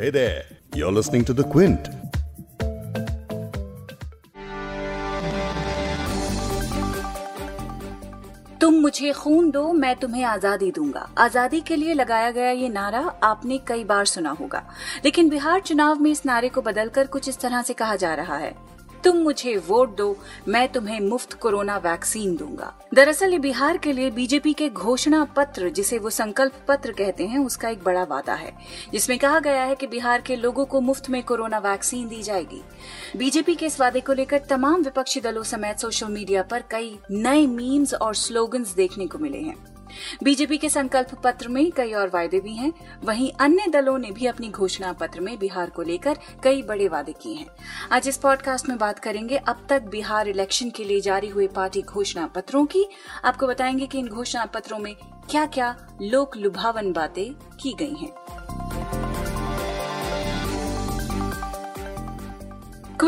Hey there, you're listening to The Quint. तुम मुझे खून दो मैं तुम्हें आज़ादी दूँगा। आज़ादी के लिए लगाया गया ये नारा आपने कई बार सुना होगा। लेकिन बिहार चुनाव में इस नारे को बदलकर कुछ इस तरह से कहा जा रहा है। तुम मुझे वोट दो, मैं तुम्हें मुफ़्त कोरोना वैक्सीन दूँगा। दरअसल ये बिहार के लिए बीजेपी के घोषणा पत्र, जिसे वो संकल्प पत्र कहते हैं, उसका एक बड़ा वादा है, जिसमें कहा गया है कि बिहार के लोगों को मुफ़्त में कोरोना वैक्सीन दी जाएगी। बीजेपी के इस वादे को लेकर तमाम विपक्षी दलों समेत सोशल मीडिया पर कई नए मीम्स और स्लोगन्स देखने को मिले हैं। बीजेपी के संकल्प पत्र में कई और वायदे भी हैं। वहीं अन्य दलों ने भी अपनी घोषणा पत्र में बिहार को लेकर कई बड़े वादे किए हैं। आज इस पॉडकास्ट में बात करेंगे अब तक बिहार इलेक्शन के लिए जारी हुए पार्टी घोषणा पत्रों की। आपको बताएँगे कि इन घोषणा पत्रों में क्या क्या लोक लुभावन बातें की गई हैं।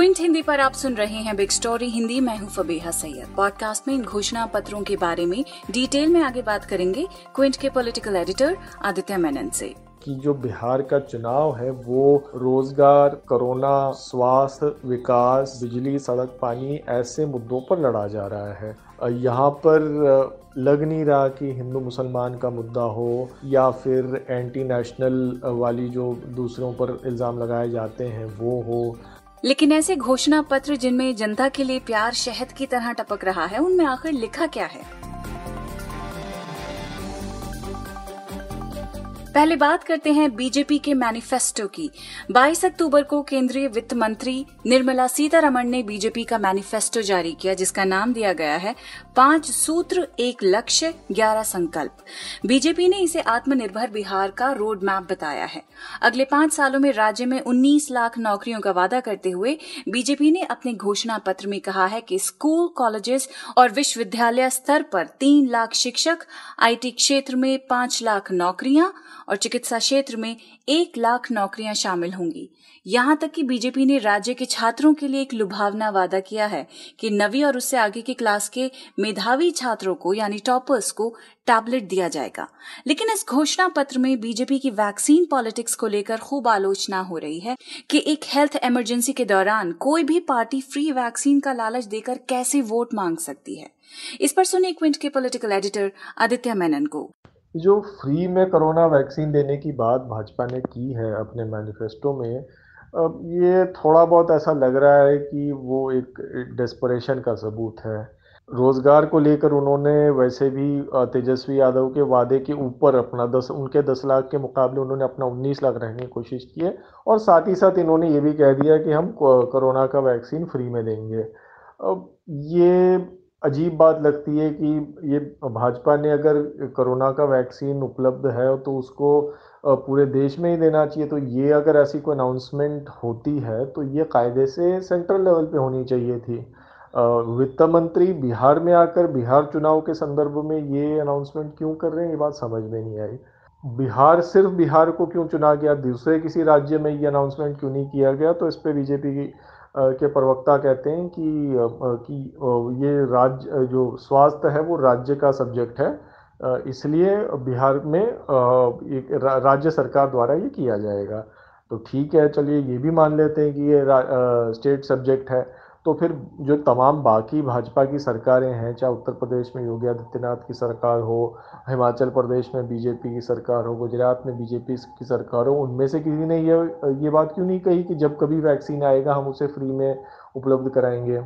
क्विंट हिंदी पर आप सुन रहे हैं बिग स्टोरी हिंदी मैं हूँ फबीहा सैयद। पॉडकास्ट में इन घोषणा पत्रों के बारे में डिटेल में आगे बात करेंगे क्विंट के पॉलिटिकल एडिटर आदित्य मेनन से। कि जो बिहार का चुनाव है, वो रोज़गार, कोरोना, स्वास्थ्य, विकास, बिजली, सड़क, पानी ऐसे मुद्दों पर लड़ा जा रहा है। यहाँ पर लग नहीं रहा कि हिंदू मुसलमान का मुद्दा हो या फिर एंटी नेशनल वाली जो दूसरों पर इल्ज़ाम लगाए जाते हैं, वो हो। लेकिन ऐसे घोषणा पत्र जिनमें जनता के लिए प्यार शहद की तरह टपक रहा है, उनमें आखिर लिखा क्या है? पहले बात करते हैं बीजेपी के मैनिफेस्टो की। 22 अक्टूबर को केंद्रीय वित्त मंत्री निर्मला सीतारमण ने बीजेपी का मैनिफेस्टो जारी किया, जिसका नाम दिया गया है पाँच सूत्र, एक लक्ष्य, ग्यारह संकल्प। बीजेपी ने इसे आत्मनिर्भर बिहार का रोड मैप बताया है। अगले पाँच सालों में राज्य में 19 लाख नौकरियों का वादा करते हुए बीजेपी ने अपने घोषणा पत्र में कहा है कि स्कूल, कॉलेजेस और विश्वविद्यालय स्तर पर तीन लाख शिक्षक, आईटी क्षेत्र में पाँच लाख नौकरियाँ और चिकित्सा क्षेत्र में एक लाख नौकरियाँ शामिल होंगी। यहाँ तक कि बीजेपी ने राज्य के छात्रों के लिए एक लुभावना वादा किया है कि नवी और उससे आगे की क्लास के मेधावी छात्रों को, यानी टॉपर्स को, टैबलेट दिया जाएगा। लेकिन इस घोषणा पत्र में बीजेपी की वैक्सीन पॉलिटिक्स को लेकर खूब आलोचना हो रही है कि एक हेल्थ इमरजेंसी के दौरान कोई भी पार्टी फ्री वैक्सीन का लालच देकर कैसे वोट मांग सकती है। इस पर सुनिए क्विंट के पॉलिटिकल एडिटर आदित्य मेनन को। जो फ्री में कोरोना वैक्सीन देने की बात भाजपा ने की है अपने मैनिफेस्टो में, अब ये थोड़ा बहुत ऐसा लग रहा है कि वो एक डेस्परेशन का सबूत है। रोज़गार को लेकर उन्होंने वैसे भी तेजस्वी यादव के वादे के ऊपर अपना दस, उनके दस लाख के मुकाबले उन्होंने अपना उन्नीस लाख रखने की कोशिश की है और साथ ही साथ इन्होंने ये भी कह दिया कि हम कोरोना का वैक्सीन फ्री में देंगे। अब ये अजीब बात लगती है कि ये भाजपा ने अगर कोरोना का वैक्सीन उपलब्ध है तो उसको पूरे देश में ही देना चाहिए। तो ये अगर ऐसी कोई अनाउंसमेंट होती है तो ये कायदे से सेंट्रल लेवल पे होनी चाहिए थी। वित्त मंत्री बिहार में आकर बिहार चुनाव के संदर्भ में ये अनाउंसमेंट क्यों कर रहे हैं, ये बात समझ में नहीं आई। बिहार सिर्फ़ बिहार को क्यों चुना गया? दूसरे किसी राज्य में ये अनाउंसमेंट क्यों नहीं किया गया? तो इस पर बीजेपी की के प्रवक्ता कहते हैं कि कि ये राज्य जो स्वास्थ्य है वो राज्य का सब्जेक्ट है। इसलिए बिहार में एक राज्य सरकार द्वारा ये किया जाएगा। तो ठीक है, चलिए ये भी मान लेते हैं कि ये स्टेट सब्जेक्ट है। तो फिर जो तमाम बाकी भाजपा की सरकारें हैं, चाहे उत्तर प्रदेश में योगी आदित्यनाथ की सरकार हो, हिमाचल प्रदेश में बीजेपी की सरकार हो, गुजरात में बीजेपी की सरकार हो, उनमें से किसी ने ये ये बात क्यों नहीं कही कि जब कभी वैक्सीन आएगा हम उसे फ्री में उपलब्ध कराएँगे?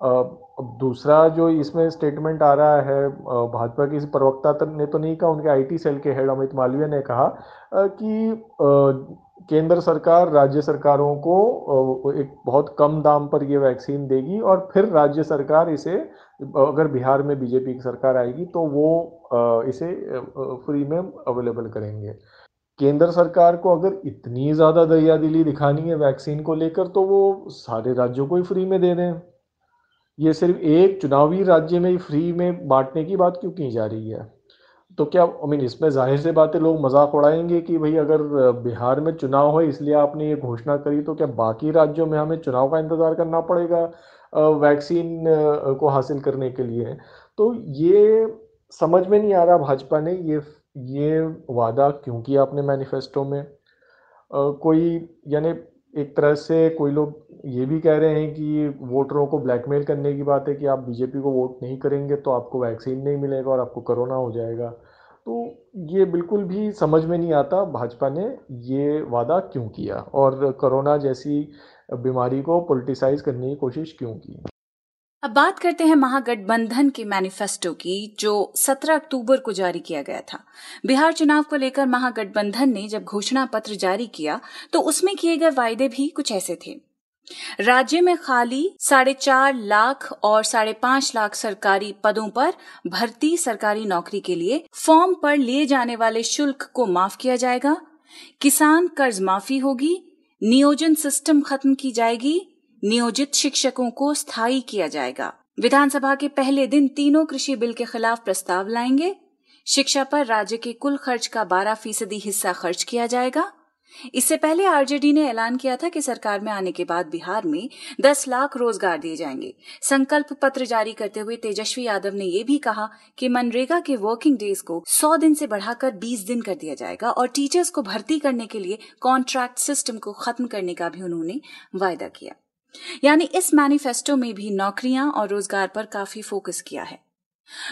अब दूसरा जो इसमें स्टेटमेंट आ रहा है भाजपा के प्रवक्ता ने तो नहीं कहा, उनके आईटी सेल के हेड अमित मालवीय ने कहा कि केंद्र सरकार राज्य सरकारों को एक बहुत कम दाम पर ये वैक्सीन देगी और फिर राज्य सरकार इसे अगर बिहार में बीजेपी की सरकार आएगी तो वो इसे फ्री में अवेलेबल करेंगे। केंद्र सरकार को अगर इतनी ज़्यादा दरिया दिली दिखानी है वैक्सीन को लेकर तो वो सारे राज्यों को ही फ्री में दे दें। ये सिर्फ़ एक चुनावी राज्य में ही फ्री में बांटने की बात क्यों की जा रही है? तो क्या आई मीन इसमें ज़ाहिर से बातें लोग मज़ाक उड़ाएँगे कि भाई अगर बिहार में चुनाव है, इसलिए आपने ये घोषणा करी तो क्या बाकी राज्यों में हमें चुनाव का इंतज़ार करना पड़ेगा वैक्सीन को हासिल करने के लिए? तो ये समझ में नहीं आ रहा भाजपा ने, ये ये वादा क्यों किया अपने मैनिफेस्टो में? कोई, यानी एक तरह से कोई लोग ये भी कह रहे हैं कि वोटरों को ब्लैकमेल करने की बात है कि आप बीजेपी को वोट नहीं करेंगे तो आपको वैक्सीन नहीं मिलेगा और आपको कोरोना हो जाएगा। तो ये बिल्कुल भी समझ में नहीं आता भाजपा ने ये वादा क्यों किया और कोरोना जैसी बीमारी को पोलिटिसाइज करने की कोशिश क्यों की? अब बात करते हैं महागठबंधन के मैनिफेस्टो की, जो 17 अक्टूबर को जारी किया गया था। बिहार चुनाव को लेकर महागठबंधन ने जब घोषणा पत्र जारी किया तो उसमें किए गए वायदे भी कुछ ऐसे थे। राज्य में खाली साढ़े चार लाख और साढ़े पाँच लाख सरकारी पदों पर भर्ती सरकारी नौकरी के लिए फॉर्म पर लिए जाने वाले शुल्क को माफ़ किया जाएगा, किसान कर्ज माफ़ी होगी, नियोजन सिस्टम खत्म की जाएगी नियोजित शिक्षकों को स्थायी किया जाएगा। विधानसभा के पहले दिन तीनों कृषि बिल के खिलाफ प्रस्ताव लाएँगे। शिक्षा पर राज्य के कुल खर्च का 12 फ़ीसदी हिस्सा खर्च किया जाएगा। इससे पहले आरजेडी ने ऐलान किया था कि सरकार में आने के बाद बिहार में 10 लाख रोज़गार दिए जाएँगे। संकल्प पत्र जारी करते हुए तेजस्वी यादव ने यह भी कहा कि मनरेगा के वर्किंग डेज़ को 100 दिन से बढ़ाकर 20 दिन कर दिया जाएगा और टीचर्स को भर्ती करने के लिए कॉन्ट्रैक्ट सिस्टम को खत्म करने का भी उन्होंने वायदा किया। यानी इस मैनिफेस्टो में भी नौकरियाँ और रोज़गार पर काफ़ी फोकस किया है।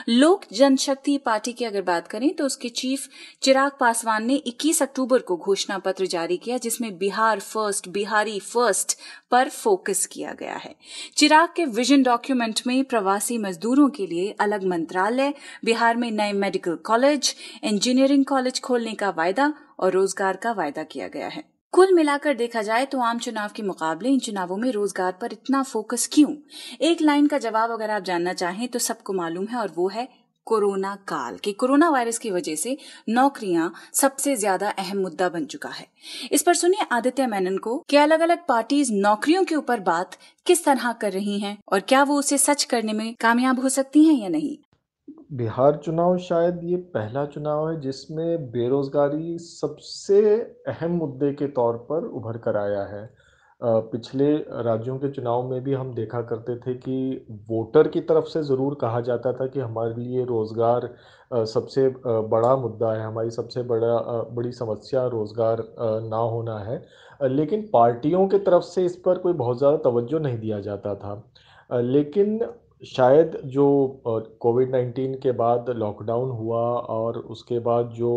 लोक जनशक्ति पार्टी की अगर बात करें तो उसके चीफ चिराग पासवान ने 21 अक्टूबर को घोषणा पत्र जारी किया, जिसमें बिहार फ़र्स्ट बिहारी फ़र्स्ट पर फोकस किया गया है। चिराग के विजन डॉक्यूमेंट में प्रवासी मजदूरों के लिए अलग मंत्रालय, बिहार में नए मेडिकल कॉलेज इंजीनियरिंग कॉलेज खोलने का वायदा और रोज़गार का वायदा किया गया है। कुल मिलाकर देखा जाए तो आम चुनाव के मुकाबले इन चुनावों में रोज़गार पर इतना फोकस क्यों? एक लाइन का जवाब अगर आप जानना चाहें तो सबको मालूम है और वो है कोरोना काल के। कोरोना वायरस की वजह से नौकरियाँ सबसे ज़्यादा अहम मुद्दा बन चुका है। इस पर सुनिए आदित्य मेनन को कि अलग अलग पार्टीज़ नौकरियों के ऊपर बात किस तरह कर रही हैं और क्या वो उसे सच करने में कामयाब हो सकती हैं या नहीं? बिहार चुनाव शायद ये पहला चुनाव है जिसमें बेरोज़गारी सबसे अहम मुद्दे के तौर पर उभर कर आया है। पिछले राज्यों के चुनाव में भी हम देखा करते थे कि वोटर की तरफ़ से ज़रूर कहा जाता था कि हमारे लिए रोज़गार सबसे बड़ा मुद्दा है। हमारी सबसे बड़ा बड़ी समस्या रोज़गार ना होना है। लेकिन पार्टियों के तरफ़ से इस पर कोई बहुत ज़्यादा तवज्जो नहीं दिया जाता था। लेकिन शायद जो कोविड नाइन्टीन के बाद लॉकडाउन हुआ और उसके बाद जो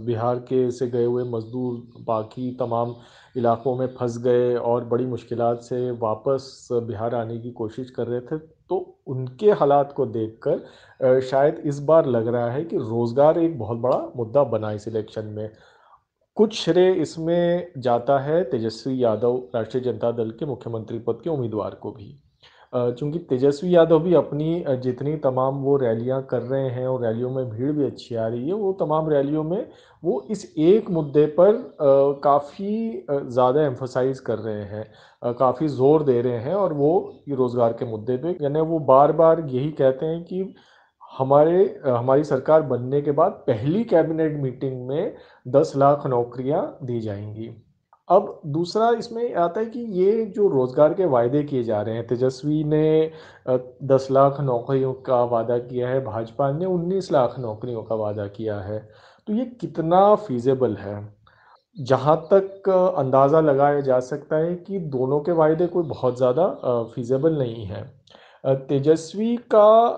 बिहार के से गए हुए मज़दूर बाकी तमाम इलाक़ों में फंस गए और बड़ी मुश्किल से वापस बिहार आने की कोशिश कर रहे थे तो उनके हालात को देखकर शायद इस बार लग रहा है कि रोज़गार एक बहुत बड़ा मुद्दा बना इस इलेक्शन में। कुछ श्रेय इसमें जाता है तेजस्वी यादव, राष्ट्रीय जनता दल के मुख्यमंत्री पद के उम्मीदवार को भी। चूँकि तेजस्वी यादव भी अपनी जितनी तमाम वो रैलियाँ कर रहे हैं और रैलियों में भीड़ भी अच्छी आ रही है, वो तमाम रैलियों में वो इस एक मुद्दे पर काफ़ी ज़्यादा एम्फोसाइज कर रहे हैं काफ़ी ज़ोर दे रहे हैं और वो ये रोज़गार के मुद्दे पे, यानी वो बार बार यही कहते हैं कि हमारे हमारी सरकार बनने के बाद पहली कैबिनेट मीटिंग में दस लाख नौकरियाँ दी जाएँगी। अब दूसरा इसमें आता है कि ये जो रोज़गार के वायदे किए जा रहे हैं, तेजस्वी ने दस लाख नौकरियों का वादा किया है, भाजपा ने उन्नीस लाख नौकरियों का वादा किया है। तो ये कितना फीज़ेबल है? जहाँ तक अंदाज़ा लगाया जा सकता है कि दोनों के वायदे कोई बहुत ज़्यादा फीज़ेबल नहीं है। तेजस्वी का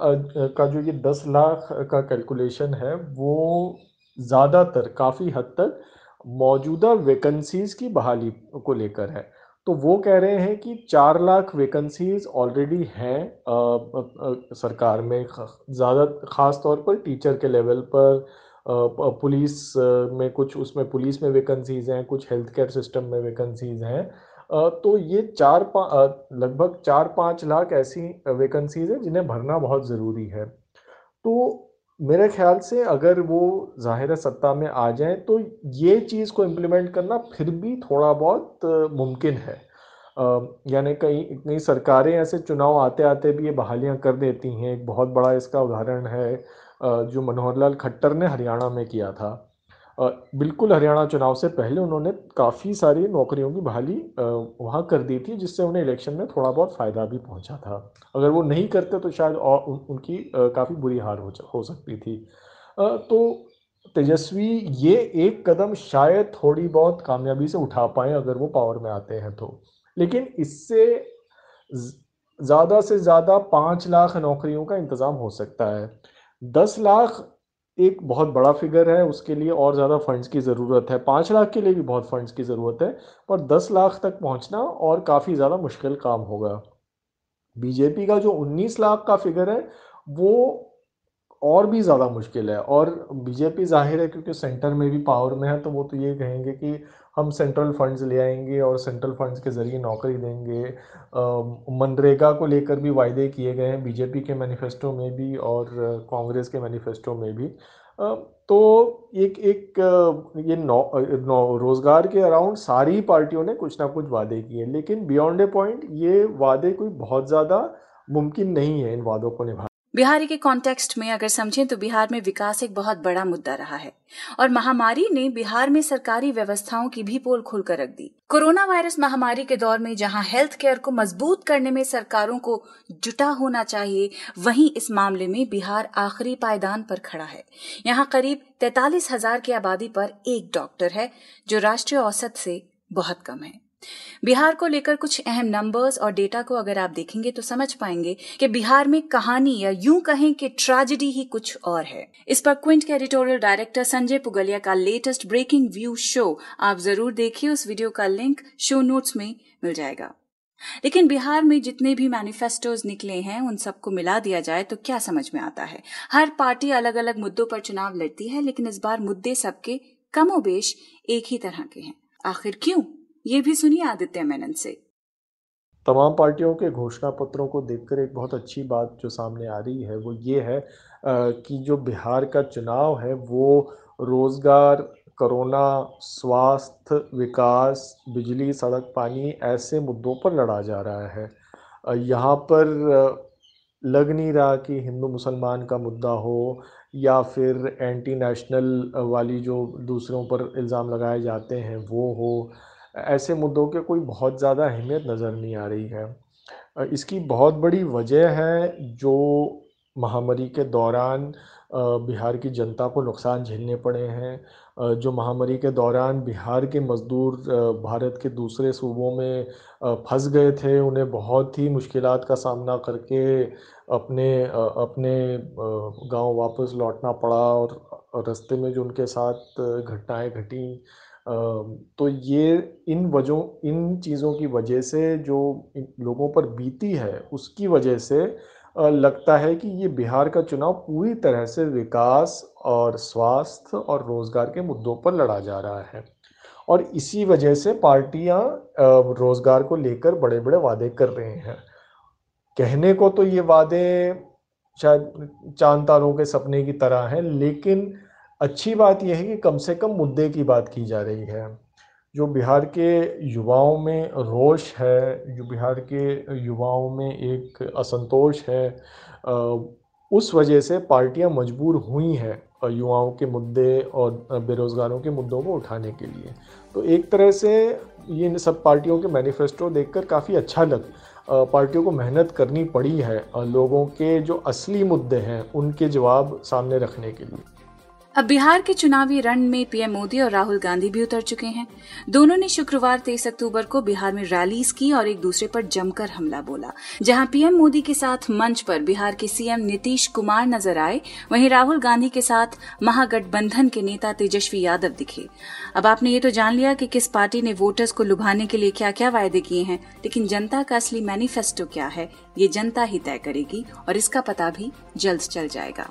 का जो ये दस लाख का कैलकुलेशन है, वो ज़्यादातर, काफ़ी हद तक मौजूदा वैकेंसीज की बहाली को लेकर है। तो वो कह रहे हैं कि चार लाख वैकेंसीज ऑलरेडी हैं सरकार में ज़्यादा, ख़ास तौर पर टीचर के लेवल पर पुलिस में कुछ उसमें पुलिस में वैकेंसीज हैं, कुछ हेल्थ केयर सिस्टम में वैकेंसीज हैं। तो ये चार लगभग चार पाँच लाख ऐसी वैकेंसीज हैं जिन्हें भरना बहुत ज़रूरी है। तो मेरे ख्याल से अगर वो ज़ाहिर सत्ता में आ जाए तो ये चीज़ को इम्प्लीमेंट करना फिर भी थोड़ा बहुत मुमकिन है। यानी कई कई सरकारें ऐसे चुनाव आते आते भी ये बहालियाँ कर देती हैं। एक बहुत बड़ा इसका उदाहरण है जो मनोहर लाल खट्टर ने हरियाणा में किया था। बिल्कुल हरियाणा चुनाव से पहले उन्होंने काफ़ी सारी नौकरियों की बहाली वहाँ कर दी थी जिससे उन्हें इलेक्शन में थोड़ा बहुत फ़ायदा भी पहुँचा था। अगर वो नहीं करते तो शायद और उन, उनकी काफ़ी बुरी हार हो हो सकती थी। तो तेजस्वी ये एक कदम शायद थोड़ी बहुत कामयाबी से उठा पाए अगर वो पावर में आते हैं तो। लेकिन इससे ज़्यादा से ज़्यादा पाँच लाख नौकरियों का इंतज़ाम हो सकता है। दस लाख एक बहुत बड़ा फिगर है, उसके लिए और ज़्यादा फंड्स की ज़रूरत है। पाँच लाख के लिए भी बहुत फंड्स की ज़रूरत है, पर दस लाख तक पहुँचना और काफ़ी ज़्यादा मुश्किल काम होगा। बीजेपी का जो उन्नीस लाख का फिगर है, वो और भी ज़्यादा मुश्किल है। और बीजेपी ज़ाहिर है, क्योंकि सेंटर में भी पावर में है तो वो तो ये कहेंगे कि हम सेंट्रल फंड्स ले आएँगे और सेंट्रल फंड्स के ज़रिए नौकरी देंगे। मनरेगा को लेकर भी वायदे किए गए हैं बीजेपी के मैनिफेस्टो में भी और कांग्रेस के मैनिफेस्टो में भी। तो एक एक ये नौ, नौ रोज़गार के अराउंड सारी पार्टियों ने कुछ ना कुछ वादे किए लेकिन बियॉन्ड ए पॉइंट ये वादे कोई बहुत ज़्यादा मुमकिन नहीं है इन वादों को निभा बिहारी के कॉन्टेक्स्ट में अगर समझें तो बिहार में विकास एक बहुत बड़ा मुद्दा रहा है। और महामारी ने बिहार में सरकारी व्यवस्थाओं की भी पोल खोलकर रख दी। कोरोना वायरस महामारी के दौर में जहाँ हेल्थ केयर को मज़बूत करने में सरकारों को जुटा होना चाहिए, वहीं इस मामले में बिहार आखिरी पायदान पर खड़ा है। यहाँ करीब तैतालीस हज़ार की आबादी पर एक डॉक्टर है, जो राष्ट्रीय औसत से बहुत कम है। बिहार को लेकर कुछ अहम नंबर्स और डेटा को अगर आप देखेंगे तो समझ पाएँगे कि बिहार में कहानी या यूँ कहें कि ट्रेजिडी ही कुछ और है। इस पर क्विंट के एडिटोरियल डायरेक्टर संजय पुगलिया का लेटेस्ट ब्रेकिंग व्यू शो आप ज़रूर देखिए, उस वीडियो का लिंक शो नोट्स में मिल जाएगा। लेकिन बिहार में जितने भी मैनिफेस्टोज निकले हैं, उन सबको मिला दिया जाए तो क्या समझ में आता है? हर पार्टी अलग अलग मुद्दों पर चुनाव लड़ती है, लेकिन इस बार मुद्दे सबके कमोबेश एक ही तरह के हैं। आखिर क्यों? ये भी सुनिए आदित्य मेनन से। तमाम पार्टियों के घोषणा पत्रों को देखकर एक बहुत अच्छी बात जो सामने आ रही है वो ये है कि जो बिहार का चुनाव है वो रोज़गार, कोरोना, स्वास्थ्य, विकास, बिजली, सड़क, पानी ऐसे मुद्दों पर लड़ा जा रहा है। यहाँ पर लग नहीं रहा कि हिंदू मुसलमान का मुद्दा हो या फिर एंटी नेशनल वाली जो दूसरों पर इल्ज़ाम लगाए जाते हैं वो हो। ऐसे मुद्दों के कोई बहुत ज़्यादा अहमियत नज़र नहीं आ रही है। इसकी बहुत बड़ी वजह है जो महामारी के दौरान बिहार की जनता को नुकसान झेलने पड़े हैं। जो महामारी के दौरान बिहार के मज़दूर भारत के दूसरे सूबों में फंस गए थे, उन्हें बहुत ही मुश्किलात का सामना करके अपने अपने गाँव वापस लौटना पड़ा और रास्ते में जो उनके साथ घटनाएँ घटी तो ये इन वजहों इन चीज़ों की वजह से जो लोगों पर बीती है, उसकी वजह से लगता है कि ये बिहार का चुनाव पूरी तरह से विकास और स्वास्थ्य और रोज़गार के मुद्दों पर लड़ा जा रहा है। और इसी वजह से पार्टियाँ रोज़गार को लेकर बड़े बड़े वादे कर रहे हैं। कहने को तो ये वादे शायद चाँद तारों के सपने की तरह हैं, लेकिन अच्छी बात यह है कि कम से कम मुद्दे की बात की जा रही है। जो बिहार के युवाओं में रोष है, जो बिहार के युवाओं में एक असंतोष है उस वजह से पार्टियाँ मजबूर हुई हैं युवाओं के मुद्दे और बेरोज़गारों के मुद्दों को उठाने के लिए। तो एक तरह से ये सब पार्टियों के मैनिफेस्टो देखकर काफ़ी अच्छा लग पार्टियों को मेहनत करनी पड़ी है लोगों के जो असली मुद्दे हैं, उनके जवाब सामने रखने के लिए। अब बिहार के चुनावी रण में पीएम मोदी और राहुल गांधी भी उतर चुके हैं। दोनों ने शुक्रवार तेईस अक्टूबर को बिहार में रैलीज की और एक दूसरे पर जमकर हमला बोला। जहाँ पीएम मोदी के साथ मंच पर बिहार के सीएम नीतीश कुमार नज़र आए, वहीं राहुल गांधी के साथ महागठबंधन के नेता तेजस्वी यादव दिखे। अब आपने ये तो जान लिया कि किस पार्टी ने वोटर्स को लुभाने के लिए क्या क्या वायदे किए हैं, लेकिन जनता का असली मैनिफेस्टो क्या है, ये जनता ही तय करेगी और इसका पता भी जल्द चल जाएगा।